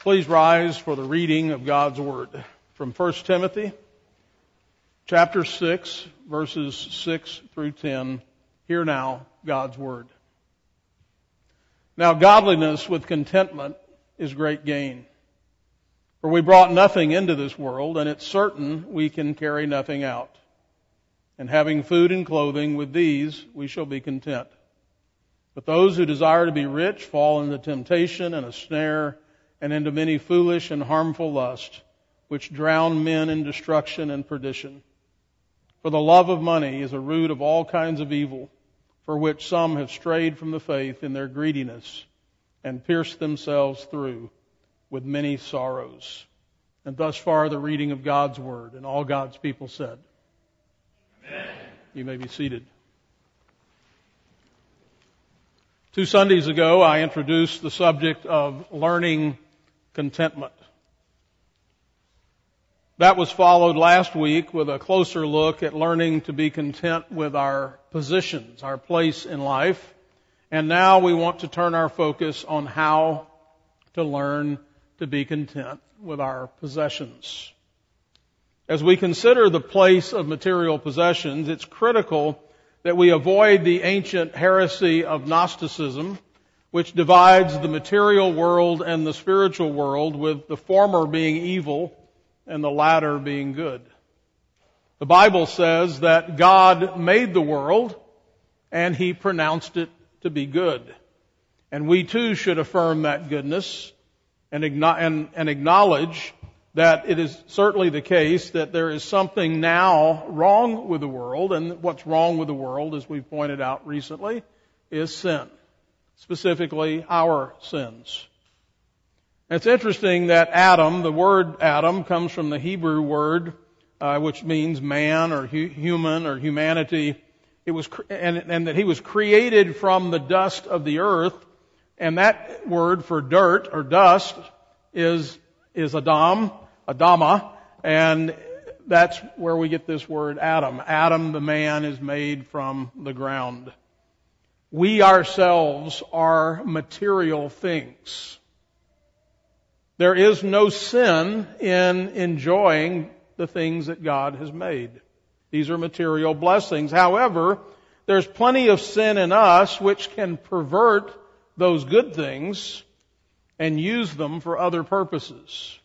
Please rise for the reading of God's Word from 1 Timothy chapter 6 verses 6 through 10. Hear now God's Word. Now godliness with contentment is great gain. For we brought nothing into this world and it's certain we can carry nothing out. And having food and clothing with these we shall be content. But those who desire to be rich fall into temptation and a snare and into many foolish and harmful lusts, which drown men in destruction and perdition. For the love of money is a root of all kinds of evil, for which some have strayed from the faith in their greediness and pierced themselves through with many sorrows. And thus far the reading of God's Word, and all God's people said. Amen. You may be seated. Two Sundays ago, I introduced the subject of learning contentment. That was followed last week with a closer look at learning to be content with our positions, our place in life. And now we want to turn our focus on how to learn to be content with our possessions. As we consider the place of material possessions, it's critical that we avoid the ancient heresy of Gnosticism which divides the material world and the spiritual world, with the former being evil and the latter being good. The Bible says that God made the world and He pronounced it to be good. And we too should affirm that goodness and, acknowledge that it is certainly the case that there is something now wrong with the world, and what's wrong with the world, as we've pointed out recently, is sin specifically our sins. It's interesting that Adam, the word Adam, comes from the Hebrew word, uh, which means man or hu- human or humanity. It was, and, and that he was created from the dust of the earth, and that word for dirt or dust is is Adam, Adama, and that's where we get this word Adam. Adam, the man, is made from the ground. We ourselves are material things. There is no sin in enjoying the things that God has made. These are material blessings. However, there's plenty of sin in us which can pervert those good things and use them for other purposes.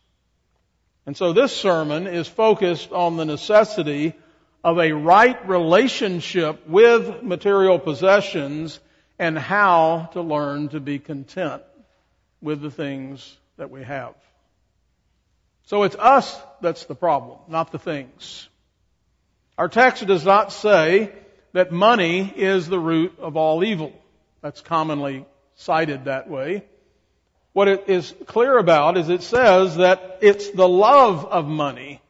And so this sermon is focused on the necessity of a right relationship with material possessions and how to learn to be content with the things that we have. So it's us that's the problem, not the things. Our text does not say that money is the root of all evil. That's commonly cited that way. What it is clear about is it says that it's the love of money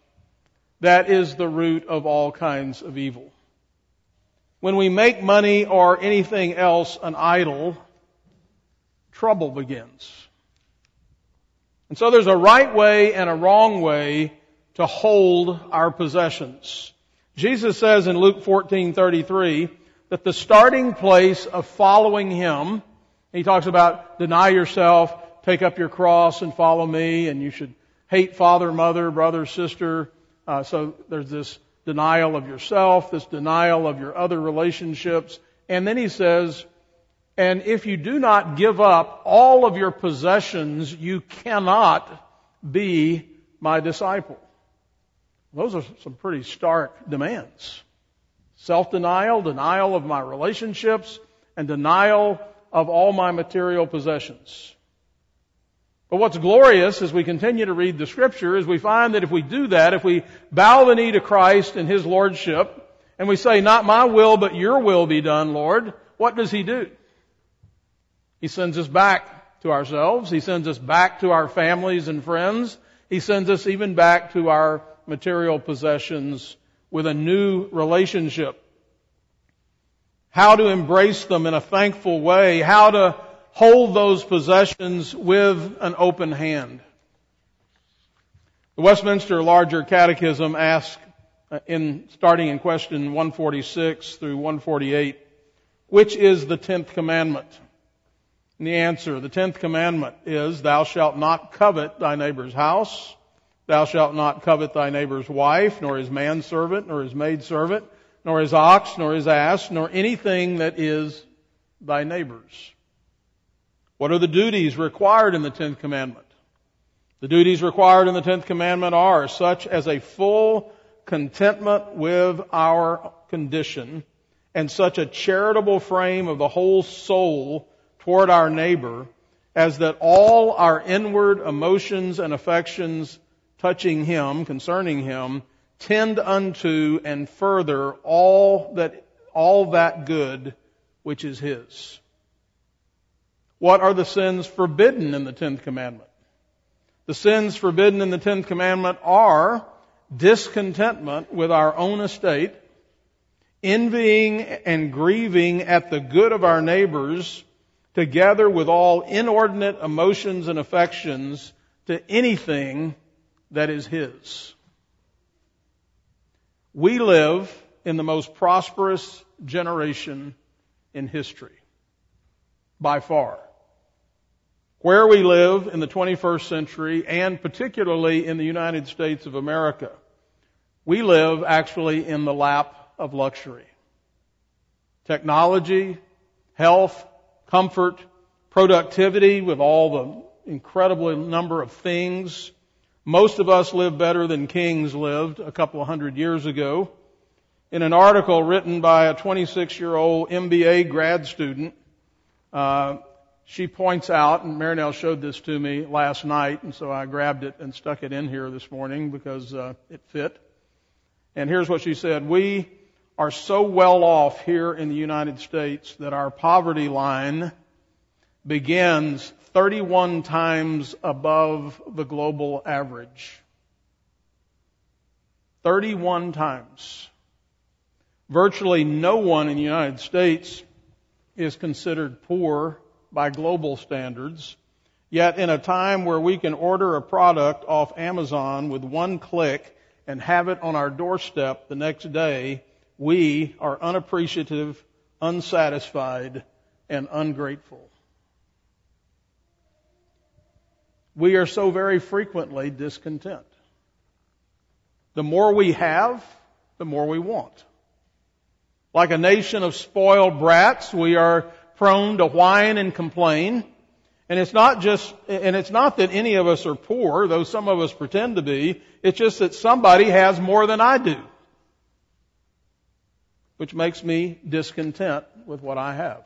that is the root of all kinds of evil. When we make money or anything else an idol, trouble begins. And so there's a right way and a wrong way to hold our possessions. Jesus says in Luke 14:33 that the starting place of following him, he talks about deny yourself, take up your cross and follow me, and you should hate father, mother, brother, sister, uh, so there's this denial of yourself, this denial of your other relationships. And then he says, and if you do not give up all of your possessions, you cannot be my disciple. Those are some pretty stark demands. Self-denial, denial of my relationships, and denial of all my material possessions. But what's glorious as we continue to read the scripture is we find that if we do that, if we bow the knee to Christ and His Lordship, and we say, not my will, but your will be done, Lord, what does He do? He sends us back to ourselves. He sends us back to our families and friends. He sends us even back to our material possessions with a new relationship. How to embrace them in a thankful way. How to hold those possessions with an open hand. The Westminster Larger Catechism asks, uh, in starting in question 146 through 148, which is the tenth commandment? And the answer, the tenth commandment is, thou shalt not covet thy neighbor's house, thou shalt not covet thy neighbor's wife, nor his manservant, nor his maidservant, nor his ox, nor his ass, nor anything that is thy neighbor's. What are the duties required in the tenth commandment? The duties required in the tenth commandment are such as a full contentment with our condition and such a charitable frame of the whole soul toward our neighbor as that all our inward emotions and affections touching him, concerning him, tend unto and further all that, all that good which is his. What are the sins forbidden in the tenth commandment? The sins forbidden in the tenth commandment are discontentment with our own estate, envying and grieving at the good of our neighbors, together with all inordinate emotions and affections to anything that is His. We live in the most prosperous generation in history. By far. Where we live in the 21st century and particularly in the United States of America, we live actually in the lap of luxury. Technology, health, comfort, productivity with all the incredible number of things. Most of us live better than kings lived a couple of hundred years ago. In an article written by a 26 year old MBA grad student, uh, she points out, and Marinelle showed this to me last night, and so I grabbed it and stuck it in here this morning because uh, it fit. And here's what she said. We are so well off here in the United States that our poverty line begins 31 times above the global average. 31 times. Virtually no one in the United States is considered poor by global standards. Yet in a time where we can order a product off Amazon with one click and have it on our doorstep the next day, we are unappreciative, unsatisfied, and ungrateful. We are so very frequently discontent. The more we have, the more we want. Like a nation of spoiled brats, we are prone to whine and complain. And it's not just, and it's not that any of us are poor, though some of us pretend to be. It's just that somebody has more than I do which makes me discontent with what I have.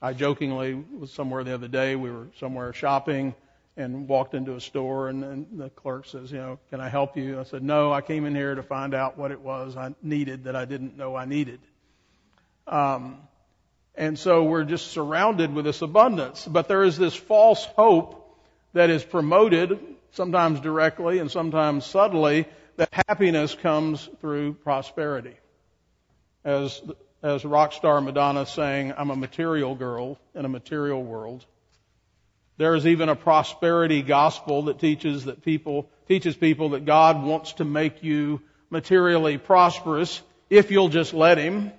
I jokingly was somewhere the other day, we were somewhere shopping and walked into a store and, and the clerk says, you know, can I help you? I said, no, I came in here to find out what it was I needed that I didn't know I needed. Um, and so we're just surrounded with this abundance. But there is this false hope that is promoted, sometimes directly and sometimes subtly, that happiness comes through prosperity as, as rock star Madonna saying, I'm a material girl in a material world. There is even a prosperity gospel that teaches that people, teaches people that God wants to make you materially prosperous if you'll just let Him.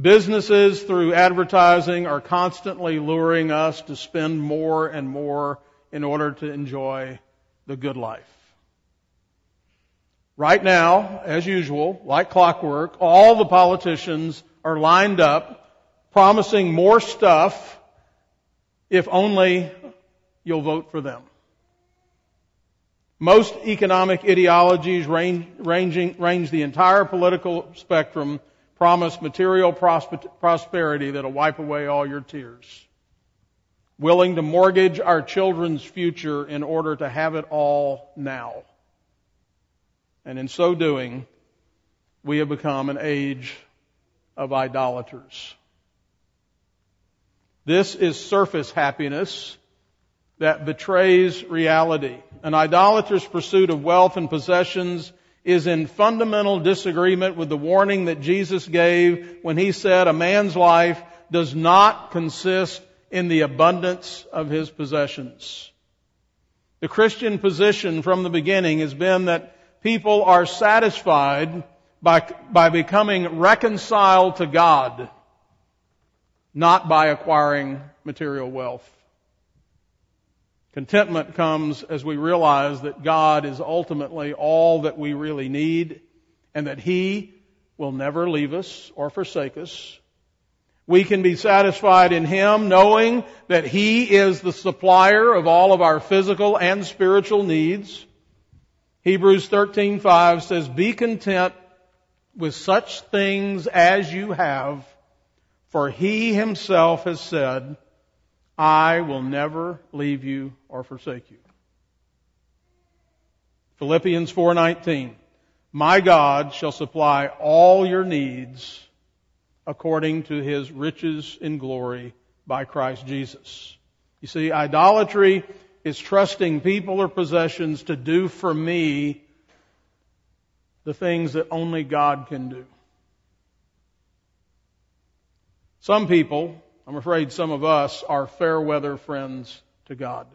Businesses through advertising are constantly luring us to spend more and more in order to enjoy the good life. Right now, as usual, like clockwork, all the politicians are lined up promising more stuff if only you'll vote for them. Most economic ideologies range, ranging, range the entire political spectrum promise material prosperity that'll wipe away all your tears. Willing to mortgage our children's future in order to have it all now. And in so doing, we have become an age of idolaters. This is surface happiness that betrays reality. An idolater's pursuit of wealth and possessions is in fundamental disagreement with the warning that Jesus gave when he said a man's life does not consist in the abundance of his possessions. The Christian position from the beginning has been that people are satisfied by, by becoming reconciled to God. not by acquiring material wealth. Contentment comes as we realize that God is ultimately all that we really need and that He will never leave us or forsake us. We can be satisfied in Him knowing that He is the supplier of all of our physical and spiritual needs. Hebrews 13:5 says, "Be content with such things as you have, for He Himself has said, I will never leave you or forsake you. Philippians 4:19 My God shall supply all your needs according to his riches in glory by Christ Jesus. You see, idolatry is trusting people or possessions to do for me the things that only God can do. Some people I'm afraid some of us are fair weather friends to God.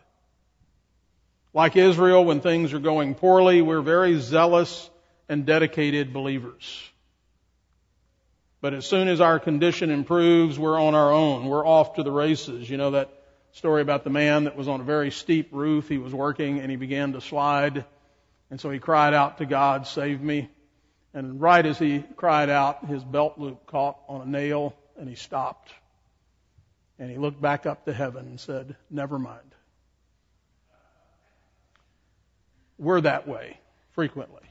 Like Israel, when things are going poorly, we're very zealous and dedicated believers. But as soon as our condition improves, we're on our own. We're off to the races. You know that story about the man that was on a very steep roof. He was working and he began to slide. And so he cried out to God, save me. And right as he cried out, his belt loop caught on a nail and he stopped. And he looked back up to heaven and said, Never mind. We're that way frequently.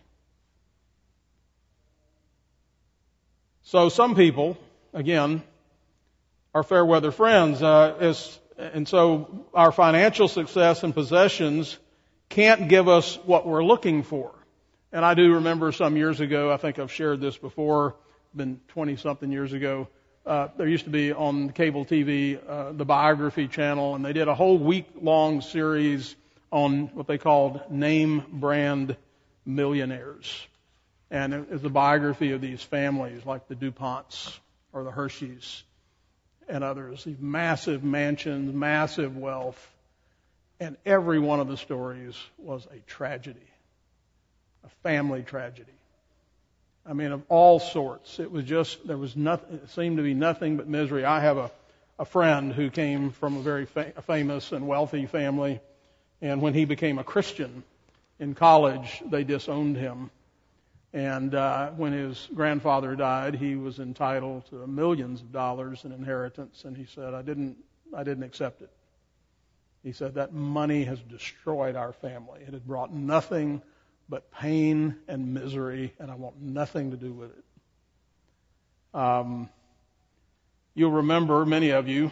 So some people, again, are fair weather friends. Uh, is, and so our financial success and possessions can't give us what we're looking for. And I do remember some years ago, I think I've shared this before, been 20 something years ago, uh, there used to be on cable TV uh, the biography channel, and they did a whole week long series on what they called name brand millionaires. And it was a biography of these families like the DuPonts or the Hershey's and others, these massive mansions, massive wealth. And every one of the stories was a tragedy, a family tragedy. I mean, of all sorts. It was just, there was nothing, it seemed to be nothing but misery. I have a, a friend who came from a very fa- famous and wealthy family, and when he became a Christian in college, they disowned him. And uh, when his grandfather died, he was entitled to millions of dollars in inheritance, and he said, "I didn't, I didn't accept it." He said that money has destroyed our family. It had brought nothing but pain and misery, and I want nothing to do with it. Um, you'll remember, many of you,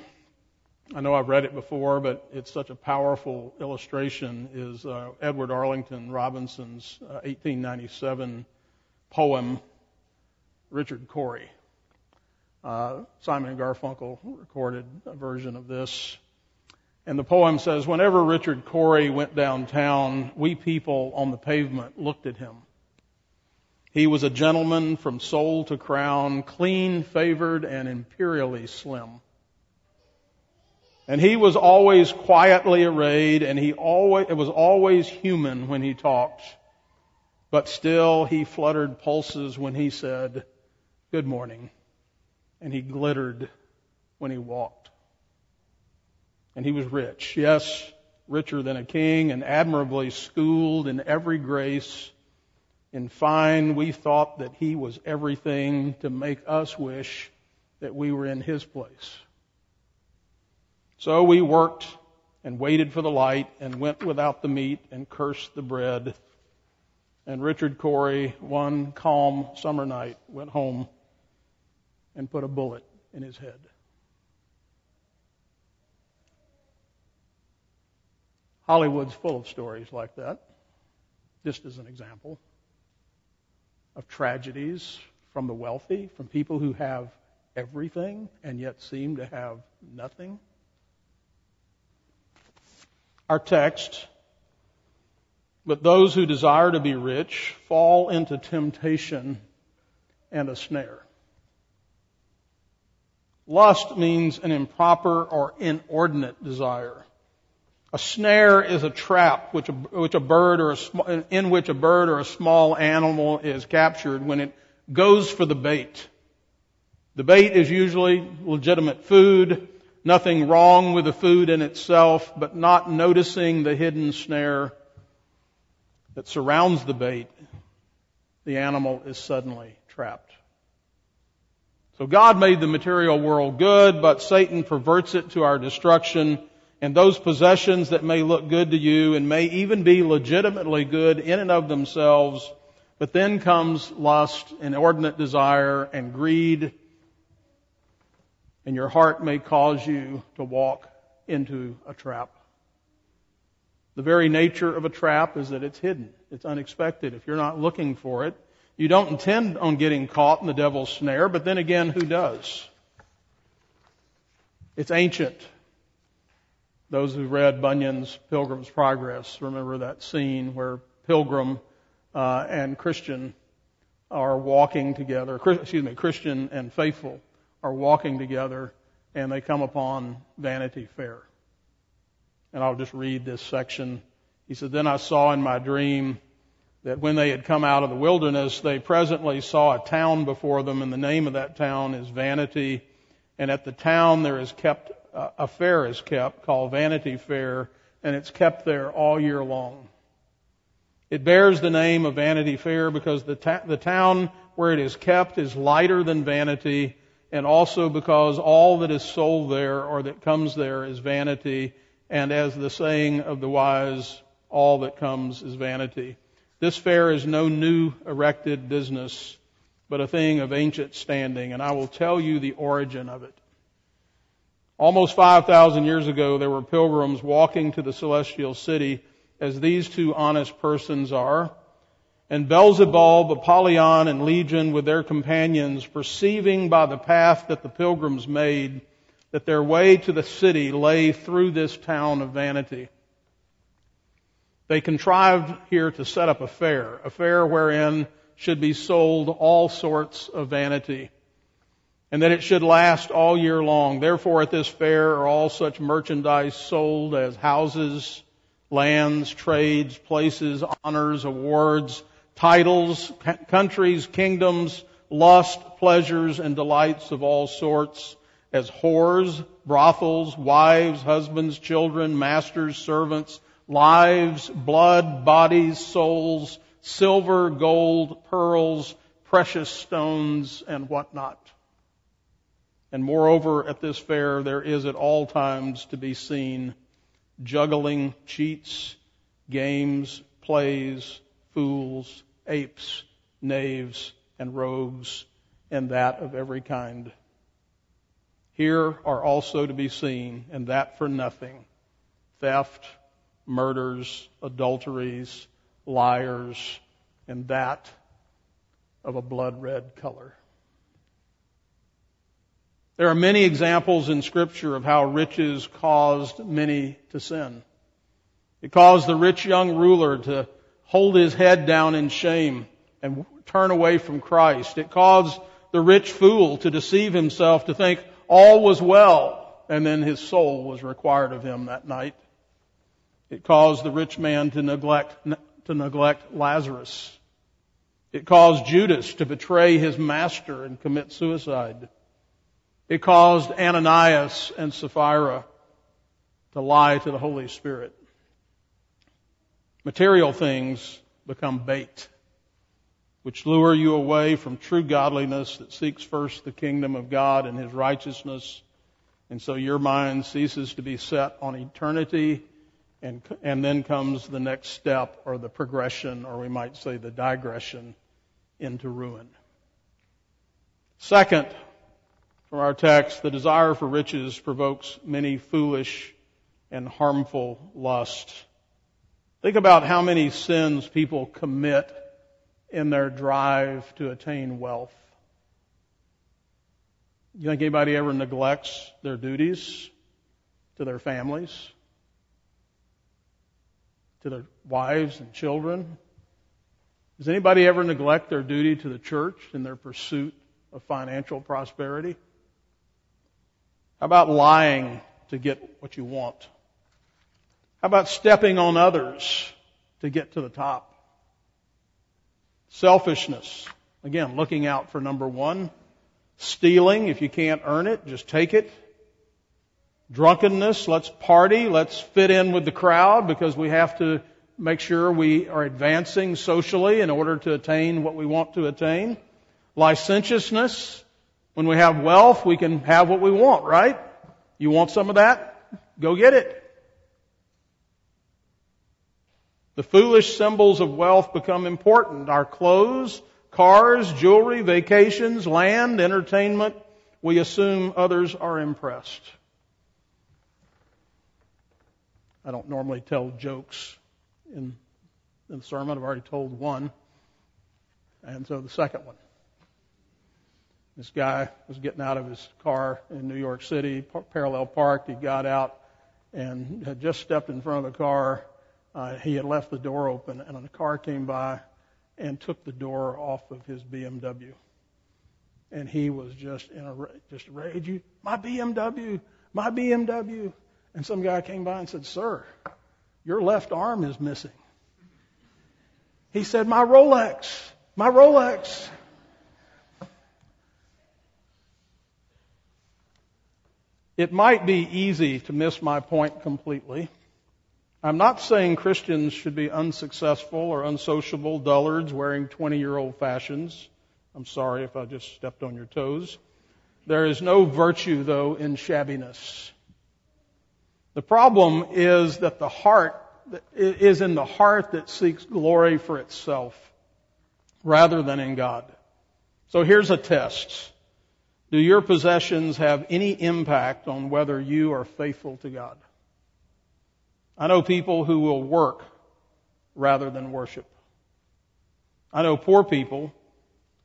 I know I've read it before, but it's such a powerful illustration, is uh, Edward Arlington Robinson's uh, 1897 poem, Richard Cory. Uh, Simon and Garfunkel recorded a version of this. And the poem says, whenever Richard Cory went downtown, we people on the pavement looked at him. He was a gentleman from soul to crown, clean, favored, and imperially slim. And he was always quietly arrayed, and he always, it was always human when he talked. But still, he fluttered pulses when he said, good morning. And he glittered when he walked. And he was rich. Yes, richer than a king and admirably schooled in every grace. In fine, we thought that he was everything to make us wish that we were in his place. So we worked and waited for the light and went without the meat and cursed the bread. And Richard Cory, one calm summer night, went home and put a bullet in his head. Hollywood's full of stories like that, just as an example of tragedies from the wealthy, from people who have everything and yet seem to have nothing. Our text, but those who desire to be rich fall into temptation and a snare. Lust means an improper or inordinate desire. A snare is a trap which a, which a bird or a, in which a bird or a small animal is captured when it goes for the bait. The bait is usually legitimate food, nothing wrong with the food in itself, but not noticing the hidden snare that surrounds the bait, the animal is suddenly trapped. So God made the material world good, but Satan perverts it to our destruction, and those possessions that may look good to you and may even be legitimately good in and of themselves, but then comes lust, inordinate desire, and greed, and your heart may cause you to walk into a trap. The very nature of a trap is that it's hidden. It's unexpected. If you're not looking for it, you don't intend on getting caught in the devil's snare, but then again, who does? It's ancient. Those who read Bunyan's Pilgrim's Progress remember that scene where Pilgrim uh, and Christian are walking together. Excuse me, Christian and faithful are walking together, and they come upon Vanity Fair. And I'll just read this section. He said, Then I saw in my dream that when they had come out of the wilderness, they presently saw a town before them, and the name of that town is Vanity. And at the town there is kept, a fair is kept called Vanity Fair, and it's kept there all year long. It bears the name of Vanity Fair because the, ta- the town where it is kept is lighter than vanity, and also because all that is sold there or that comes there is vanity, and as the saying of the wise, all that comes is vanity. This fair is no new erected business, but a thing of ancient standing, and I will tell you the origin of it. Almost 5,000 years ago, there were pilgrims walking to the celestial city as these two honest persons are. And Beelzebub, Apollyon, and Legion with their companions, perceiving by the path that the pilgrims made that their way to the city lay through this town of vanity. They contrived here to set up a fair, a fair wherein should be sold all sorts of vanity, and that it should last all year long. Therefore, at this fair are all such merchandise sold as houses, lands, trades, places, honors, awards, titles, countries, kingdoms, lust, pleasures, and delights of all sorts, as whores, brothels, wives, husbands, children, masters, servants, lives, blood, bodies, souls, silver, gold, pearls, precious stones, and whatnot. And moreover, at this fair, there is at all times to be seen juggling, cheats, games, plays, fools, apes, knaves, and rogues, and that of every kind. Here are also to be seen, and that for nothing, theft, murders, adulteries, liars, and that of a blood red color. There are many examples in scripture of how riches caused many to sin. It caused the rich young ruler to hold his head down in shame and turn away from Christ. It caused the rich fool to deceive himself to think all was well and then his soul was required of him that night. It caused the rich man to neglect, to neglect Lazarus. It caused Judas to betray his master and commit suicide. It caused Ananias and Sapphira to lie to the Holy Spirit. Material things become bait, which lure you away from true godliness that seeks first the kingdom of God and His righteousness. And so your mind ceases to be set on eternity and, and then comes the next step or the progression, or we might say the digression into ruin. Second, from our text, the desire for riches provokes many foolish and harmful lusts. Think about how many sins people commit in their drive to attain wealth. You think anybody ever neglects their duties to their families? to their wives and children? Does anybody ever neglect their duty to the church in their pursuit of financial prosperity? How about lying to get what you want? How about stepping on others to get to the top? Selfishness. Again, looking out for number one. Stealing, if you can't earn it, just take it. Drunkenness, let's party, let's fit in with the crowd because we have to make sure we are advancing socially in order to attain what we want to attain. Licentiousness, when we have wealth, we can have what we want, right? You want some of that? Go get it. The foolish symbols of wealth become important. Our clothes, cars, jewelry, vacations, land, entertainment. We assume others are impressed. I don't normally tell jokes in, in the sermon. I've already told one. And so the second one. This guy was getting out of his car in New York City, parallel parked. He got out and had just stepped in front of the car uh, he had left the door open, and a car came by and took the door off of his BMW. And he was just in a just rage. You, my BMW, my BMW. And some guy came by and said, "Sir, your left arm is missing." He said, "My Rolex, my Rolex." It might be easy to miss my point completely. I'm not saying Christians should be unsuccessful or unsociable dullards wearing 20 year old fashions. I'm sorry if I just stepped on your toes. There is no virtue, though, in shabbiness. The problem is that the heart is in the heart that seeks glory for itself rather than in God. So here's a test. Do your possessions have any impact on whether you are faithful to God? I know people who will work rather than worship. I know poor people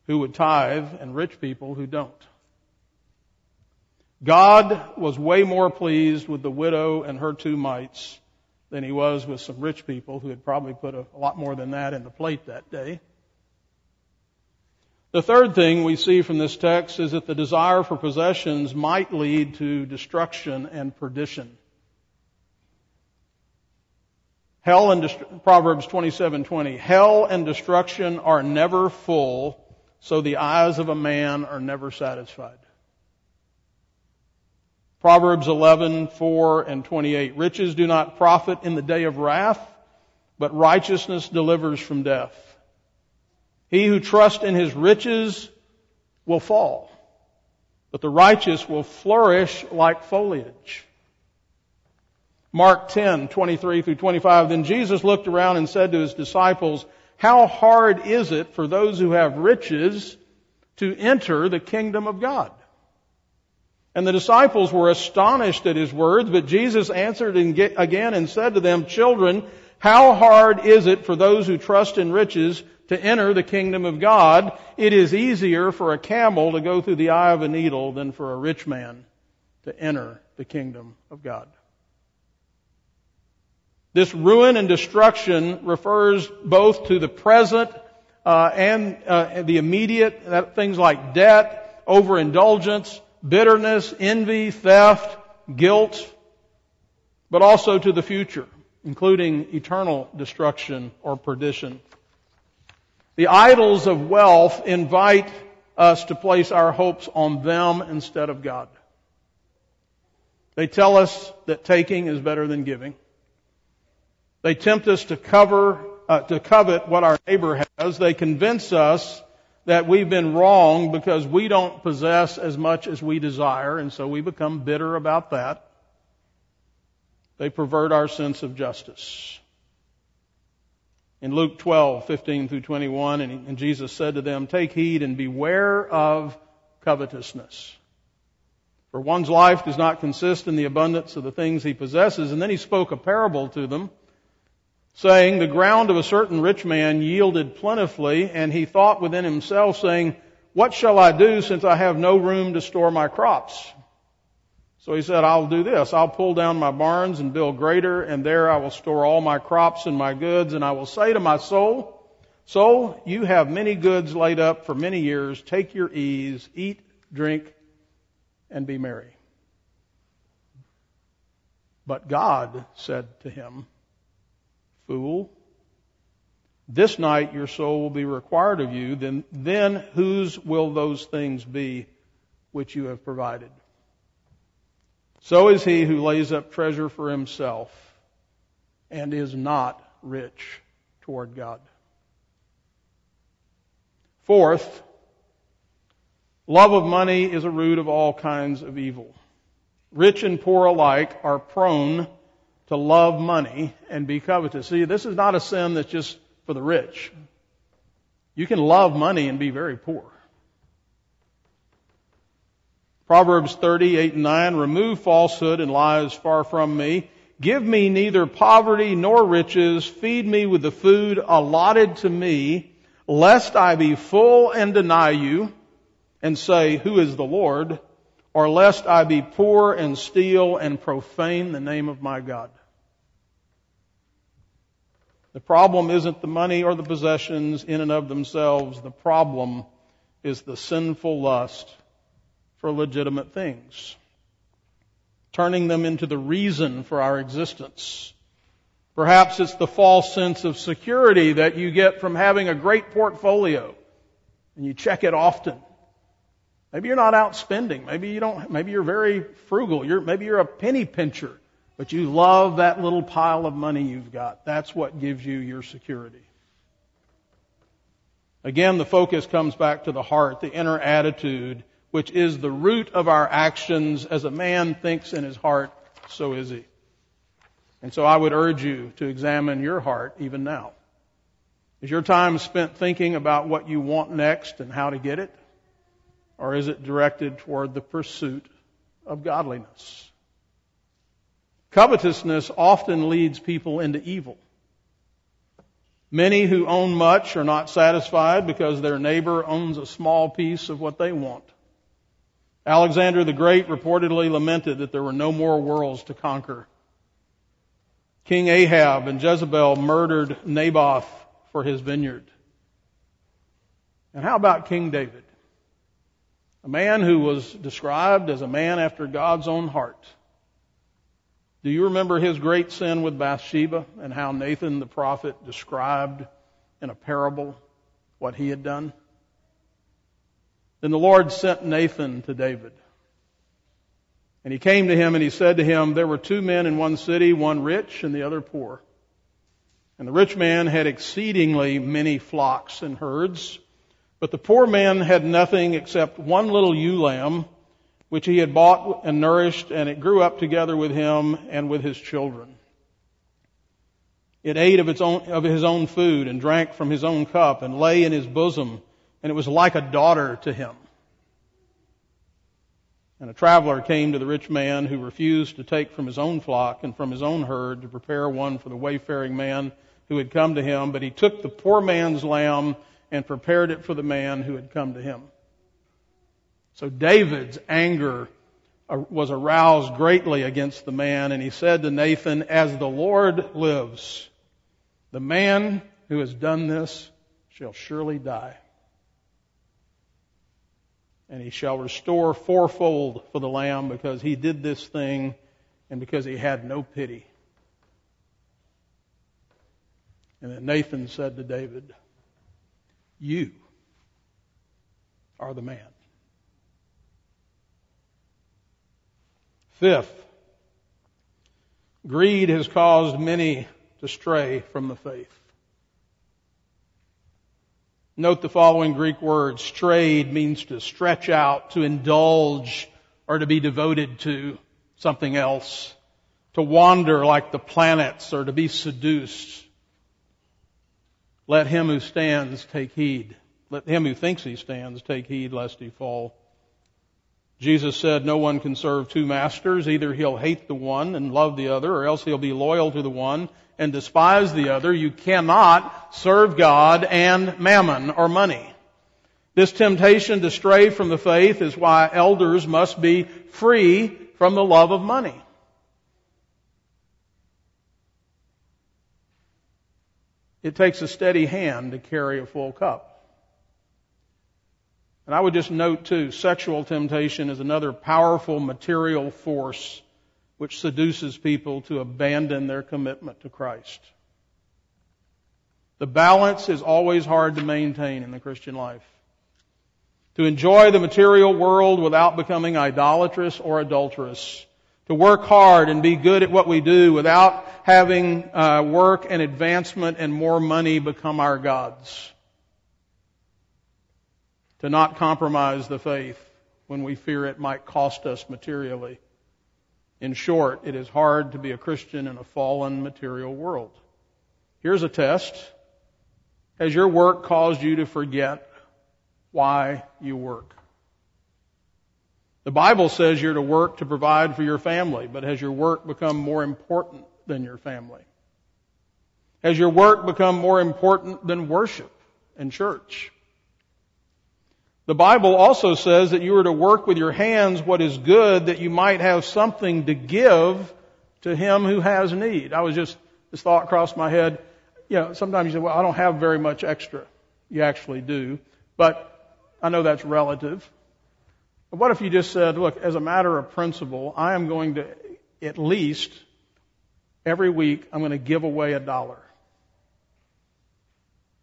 who would tithe and rich people who don't. God was way more pleased with the widow and her two mites than he was with some rich people who had probably put a, lot more than that in the plate that day. The third thing we see from this text is that the desire for possessions might lead to destruction and perdition. Hell and dest- Proverbs 27:20. Hell and destruction are never full, so the eyes of a man are never satisfied. Proverbs 11:4 and 28. Riches do not profit in the day of wrath, but righteousness delivers from death. He who trusts in his riches will fall, but the righteous will flourish like foliage. Mark 10, 23 through 25. Then Jesus looked around and said to his disciples, How hard is it for those who have riches to enter the kingdom of God? And the disciples were astonished at his words, but Jesus answered again and said to them, Children, how hard is it for those who trust in riches to enter the kingdom of God? It is easier for a camel to go through the eye of a needle than for a rich man to enter the kingdom of God. This ruin and destruction refers both to the present uh, and uh, the immediate, uh, things like debt, overindulgence, bitterness, envy, theft, guilt, but also to the future, including eternal destruction or perdition. The idols of wealth invite us to place our hopes on them instead of God. They tell us that taking is better than giving. They tempt us to cover, uh, to covet what our neighbor has. They convince us that we've been wrong because we don't possess as much as we desire, and so we become bitter about that. They pervert our sense of justice. In Luke 12, 15 through 21, and, and Jesus said to them, Take heed and beware of covetousness. For one's life does not consist in the abundance of the things he possesses. And then he spoke a parable to them saying, The ground of a certain rich man yielded plentifully, and he thought within himself, saying, What shall I do since I have no room to store my crops? So he said, I'll do this. I'll pull down my barns and build greater, and there I will store all my crops and my goods, and I will say to my soul, Soul, you have many goods laid up for many years. Take your ease, eat, drink, and be merry. But God said to him, Fool. This night your soul will be required of you, then, then whose will those things be which you have provided. So is he who lays up treasure for himself and is not rich toward God. Fourth, love of money is a root of all kinds of evil. Rich and poor alike are prone to love money and be covetous. See, this is not a sin that's just for the rich. You can love money and be very poor. Proverbs 38 and 9, remove falsehood and lies far from me. Give me neither poverty nor riches. Feed me with the food allotted to me, lest I be full and deny you and say, who is the Lord? Or lest I be poor and steal and profane the name of my God. The problem isn't the money or the possessions in and of themselves. The problem is the sinful lust for legitimate things, turning them into the reason for our existence. Perhaps it's the false sense of security that you get from having a great portfolio and you check it often. Maybe you're not out spending. Maybe you don't, maybe you're very frugal. You're, maybe you're a penny pincher, but you love that little pile of money you've got. That's what gives you your security. Again, the focus comes back to the heart, the inner attitude which is the root of our actions. As a man thinks in his heart, so is he. And so I would urge you to examine your heart even now. Is your time spent thinking about what you want next and how to get it? Or is it directed toward the pursuit of godliness? Covetousness often leads people into evil. Many who own much are not satisfied because their neighbor owns a small piece of what they want. Alexander the Great reportedly lamented that there were no more worlds to conquer. King Ahab and Jezebel murdered Naboth for his vineyard. And how about King David? A man who was described as a man after God's own heart. Do you remember his great sin with Bathsheba and how Nathan the prophet described in a parable what he had done? Then the Lord sent Nathan to David. And he came to him and he said to him, There were two men in one city, one rich and the other poor. And the rich man had exceedingly many flocks and herds, but the poor man had nothing except one little ewe lamb, which he had bought and nourished, and it grew up together with him and with his children. It ate of its own, of his own food and drank from his own cup and lay in his bosom and it was like a daughter to him. And a traveler came to the rich man who refused to take from his own flock and from his own herd to prepare one for the wayfaring man who had come to him, but he took the poor man's lamb and prepared it for the man who had come to him. So David's anger uh, was aroused greatly against the man, and he said to Nathan, As the Lord lives, the man who has done this shall surely die and he shall restore fourfold for the lamb because he did this thing and because he had no pity. And then Nathan said to David, You are the man. Fifth, greed has caused many to stray from the faith. Note the following Greek word. Strayed means to stretch out, to indulge, or to be devoted to something else. To wander like the planets, or to be seduced. Let him who stands take heed. Let him who thinks he stands take heed lest he fall. Jesus said no one can serve two masters. Either he'll hate the one and love the other, or else he'll be loyal to the one and despise the other. You cannot serve God and mammon or money. This temptation to stray from the faith is why elders must be free from the love of money. It takes a steady hand to carry a full cup. And I would just note too, sexual temptation is another powerful material force which seduces people to abandon their commitment to Christ. The balance is always hard to maintain in the Christian life. To enjoy the material world without becoming idolatrous or adulterous. To work hard and be good at what we do without having uh, work and advancement and more money become our gods. To not compromise the faith when we fear it might cost us materially. In short, it is hard to be a Christian in a fallen material world. Here's a test. Has your work caused you to forget why you work? The Bible says you're to work to provide for your family, but has your work become more important than your family? Has your work become more important than worship and church? The Bible also says that you are to work with your hands what is good that you might have something to give to him who has need. I was just, this thought crossed my head. You know, sometimes you say, well, I don't have very much extra. You actually do. But I know that's relative. But what if you just said, look, as a matter of principle, I am going to at least every week, I'm going to give away a dollar.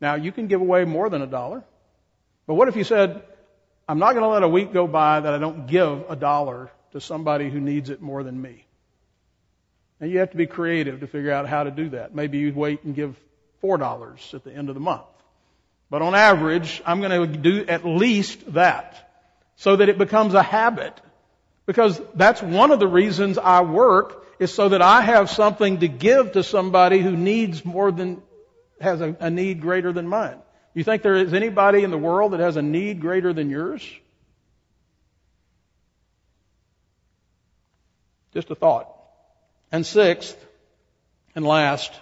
Now, you can give away more than a dollar. But what if you said, I'm not going to let a week go by that I don't give a dollar to somebody who needs it more than me. And you have to be creative to figure out how to do that. Maybe you wait and give four dollars at the end of the month. But on average, I'm going to do at least that so that it becomes a habit. Because that's one of the reasons I work is so that I have something to give to somebody who needs more than, has a, a need greater than mine. You think there is anybody in the world that has a need greater than yours? Just a thought. And sixth, and last,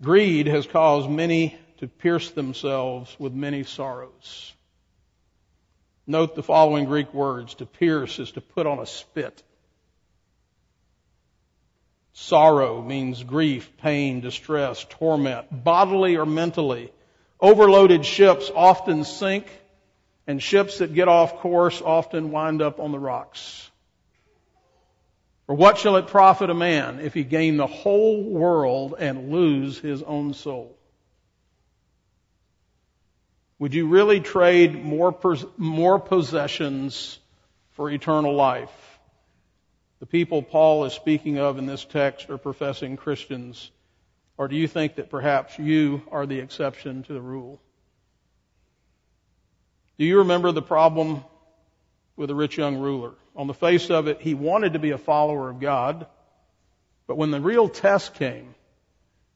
greed has caused many to pierce themselves with many sorrows. Note the following Greek words. To pierce is to put on a spit. Sorrow means grief, pain, distress, torment, bodily or mentally. Overloaded ships often sink, and ships that get off course often wind up on the rocks. For what shall it profit a man if he gain the whole world and lose his own soul? Would you really trade more, more possessions for eternal life? The people Paul is speaking of in this text are professing Christians or do you think that perhaps you are the exception to the rule? Do you remember the problem with the rich young ruler? On the face of it, he wanted to be a follower of God, but when the real test came,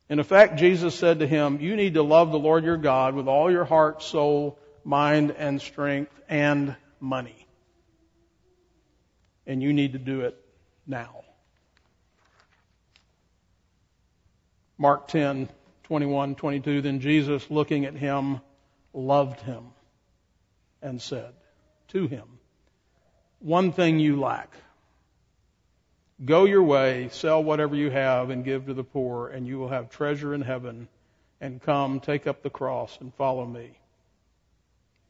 in effect, Jesus said to him, You need to love the Lord your God with all your heart, soul, mind, and strength, and money. And you need to do it now. Mark 10, 21, 22. Then Jesus, looking at him, loved him and said to him, One thing you lack. Go your way, sell whatever you have, and give to the poor, and you will have treasure in heaven. And come, take up the cross, and follow me.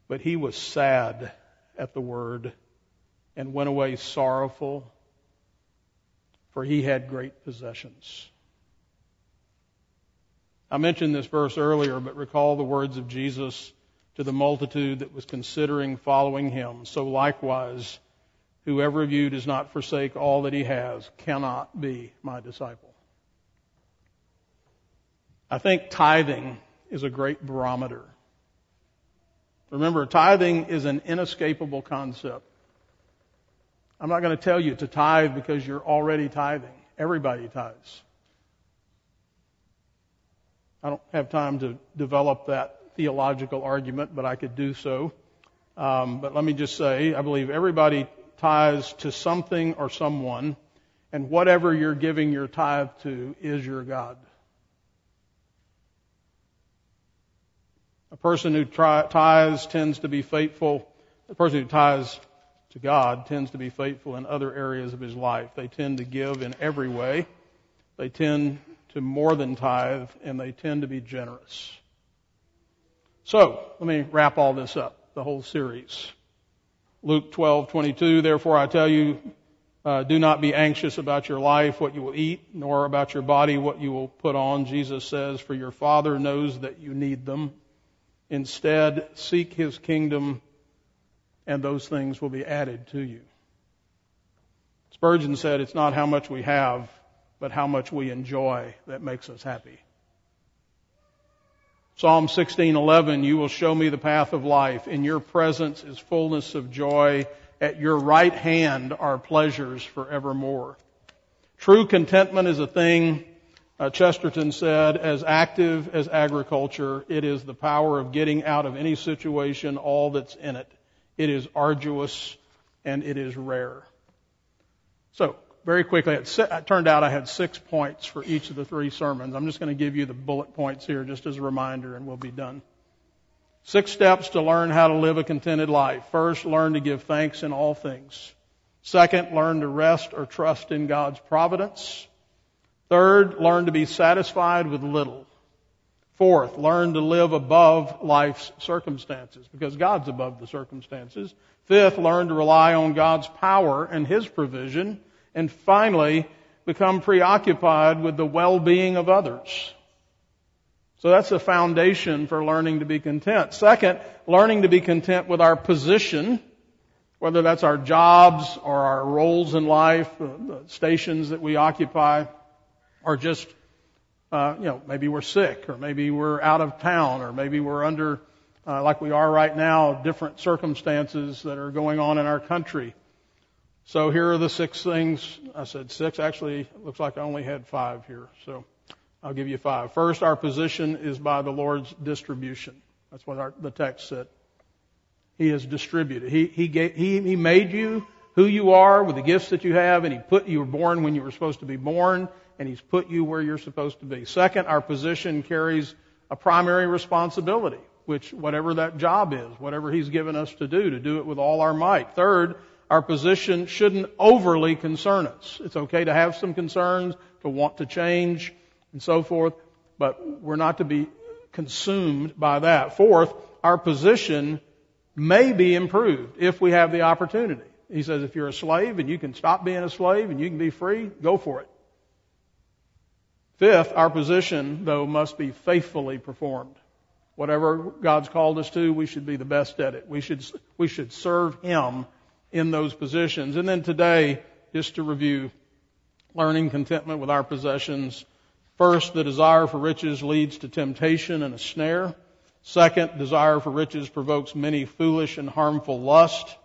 But he was sad at the word and went away sorrowful, for he had great possessions. I mentioned this verse earlier, but recall the words of Jesus to the multitude that was considering following him. So likewise, whoever of you does not forsake all that he has cannot be my disciple. I think tithing is a great barometer. Remember, tithing is an inescapable concept. I'm not going to tell you to tithe because you're already tithing. Everybody tithes. I don't have time to develop that theological argument, but I could do so. Um, but let me just say, I believe everybody tithes to something or someone, and whatever you're giving your tithe to is your God. A person who tithes tends to be faithful. The person who tithes to God tends to be faithful in other areas of his life. They tend to give in every way. They tend to more than tithe, and they tend to be generous. So, let me wrap all this up, the whole series. Luke 12:22. Therefore I tell you, uh, do not be anxious about your life, what you will eat, nor about your body, what you will put on. Jesus says, for your Father knows that you need them. Instead, seek His kingdom and those things will be added to you. Spurgeon said, It's not how much we have, but how much we enjoy that makes us happy. Psalm 16:11 You will show me the path of life in your presence is fullness of joy at your right hand are pleasures forevermore. True contentment is a thing uh, Chesterton said as active as agriculture it is the power of getting out of any situation all that's in it. It is arduous and it is rare. So, very quickly, it turned out I had six points for each of the three sermons. I'm just going to give you the bullet points here just as a reminder and we'll be done. Six steps to learn how to live a contented life. First, learn to give thanks in all things. Second, learn to rest or trust in God's providence. Third, learn to be satisfied with little. Fourth, learn to live above life's circumstances because God's above the circumstances. Fifth, learn to rely on God's power and His provision. And finally, become preoccupied with the well-being of others. So that's the foundation for learning to be content. Second, learning to be content with our position, whether that's our jobs or our roles in life, the stations that we occupy, or just, uh, you know, maybe we're sick, or maybe we're out of town, or maybe we're under, uh, like we are right now, different circumstances that are going on in our country. So here are the six things. I said six. Actually, it looks like I only had five here. So I'll give you five. First, our position is by the Lord's distribution. That's what our, the text said. He has distributed. He, he, gave, he, he made you who you are with the gifts that you have, and He put you were born when you were supposed to be born, and He's put you where you're supposed to be. Second, our position carries a primary responsibility, which whatever that job is, whatever He's given us to do, to do it with all our might. Third, our position shouldn't overly concern us. It's okay to have some concerns, to want to change, and so forth, but we're not to be consumed by that. Fourth, our position may be improved if we have the opportunity. He says if you're a slave and you can stop being a slave and you can be free, go for it. Fifth, our position, though, must be faithfully performed. Whatever God's called us to, we should be the best at it. We should, we should serve Him in those positions. And then today, just to review, learning contentment with our possessions. First, the desire for riches leads to temptation and a snare. Second, desire for riches provokes many foolish and harmful lust.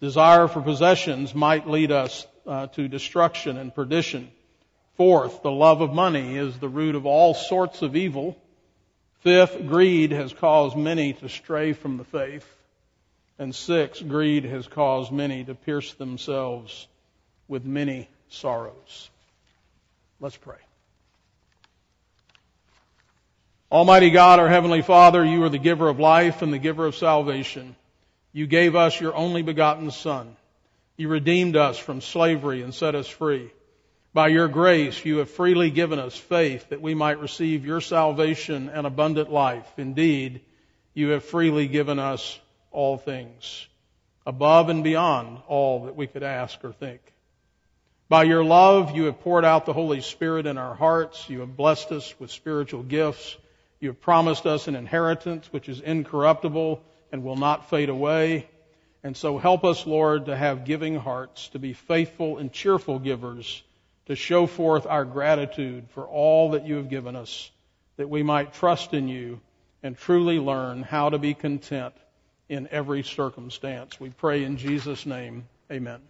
Desire for possessions might lead us uh, to destruction and perdition. Fourth, the love of money is the root of all sorts of evil. Fifth, greed has caused many to stray from the faith. And six, greed has caused many to pierce themselves with many sorrows. Let's pray. Almighty God, our Heavenly Father, you are the giver of life and the giver of salvation. You gave us your only begotten Son. You redeemed us from slavery and set us free. By your grace, you have freely given us faith that we might receive your salvation and abundant life. Indeed, you have freely given us all things, above and beyond all that we could ask or think. By your love, you have poured out the Holy Spirit in our hearts. You have blessed us with spiritual gifts. You have promised us an inheritance which is incorruptible and will not fade away. And so help us, Lord, to have giving hearts, to be faithful and cheerful givers, to show forth our gratitude for all that you have given us, that we might trust in you and truly learn how to be content in every circumstance. We pray in Jesus' name. Amen.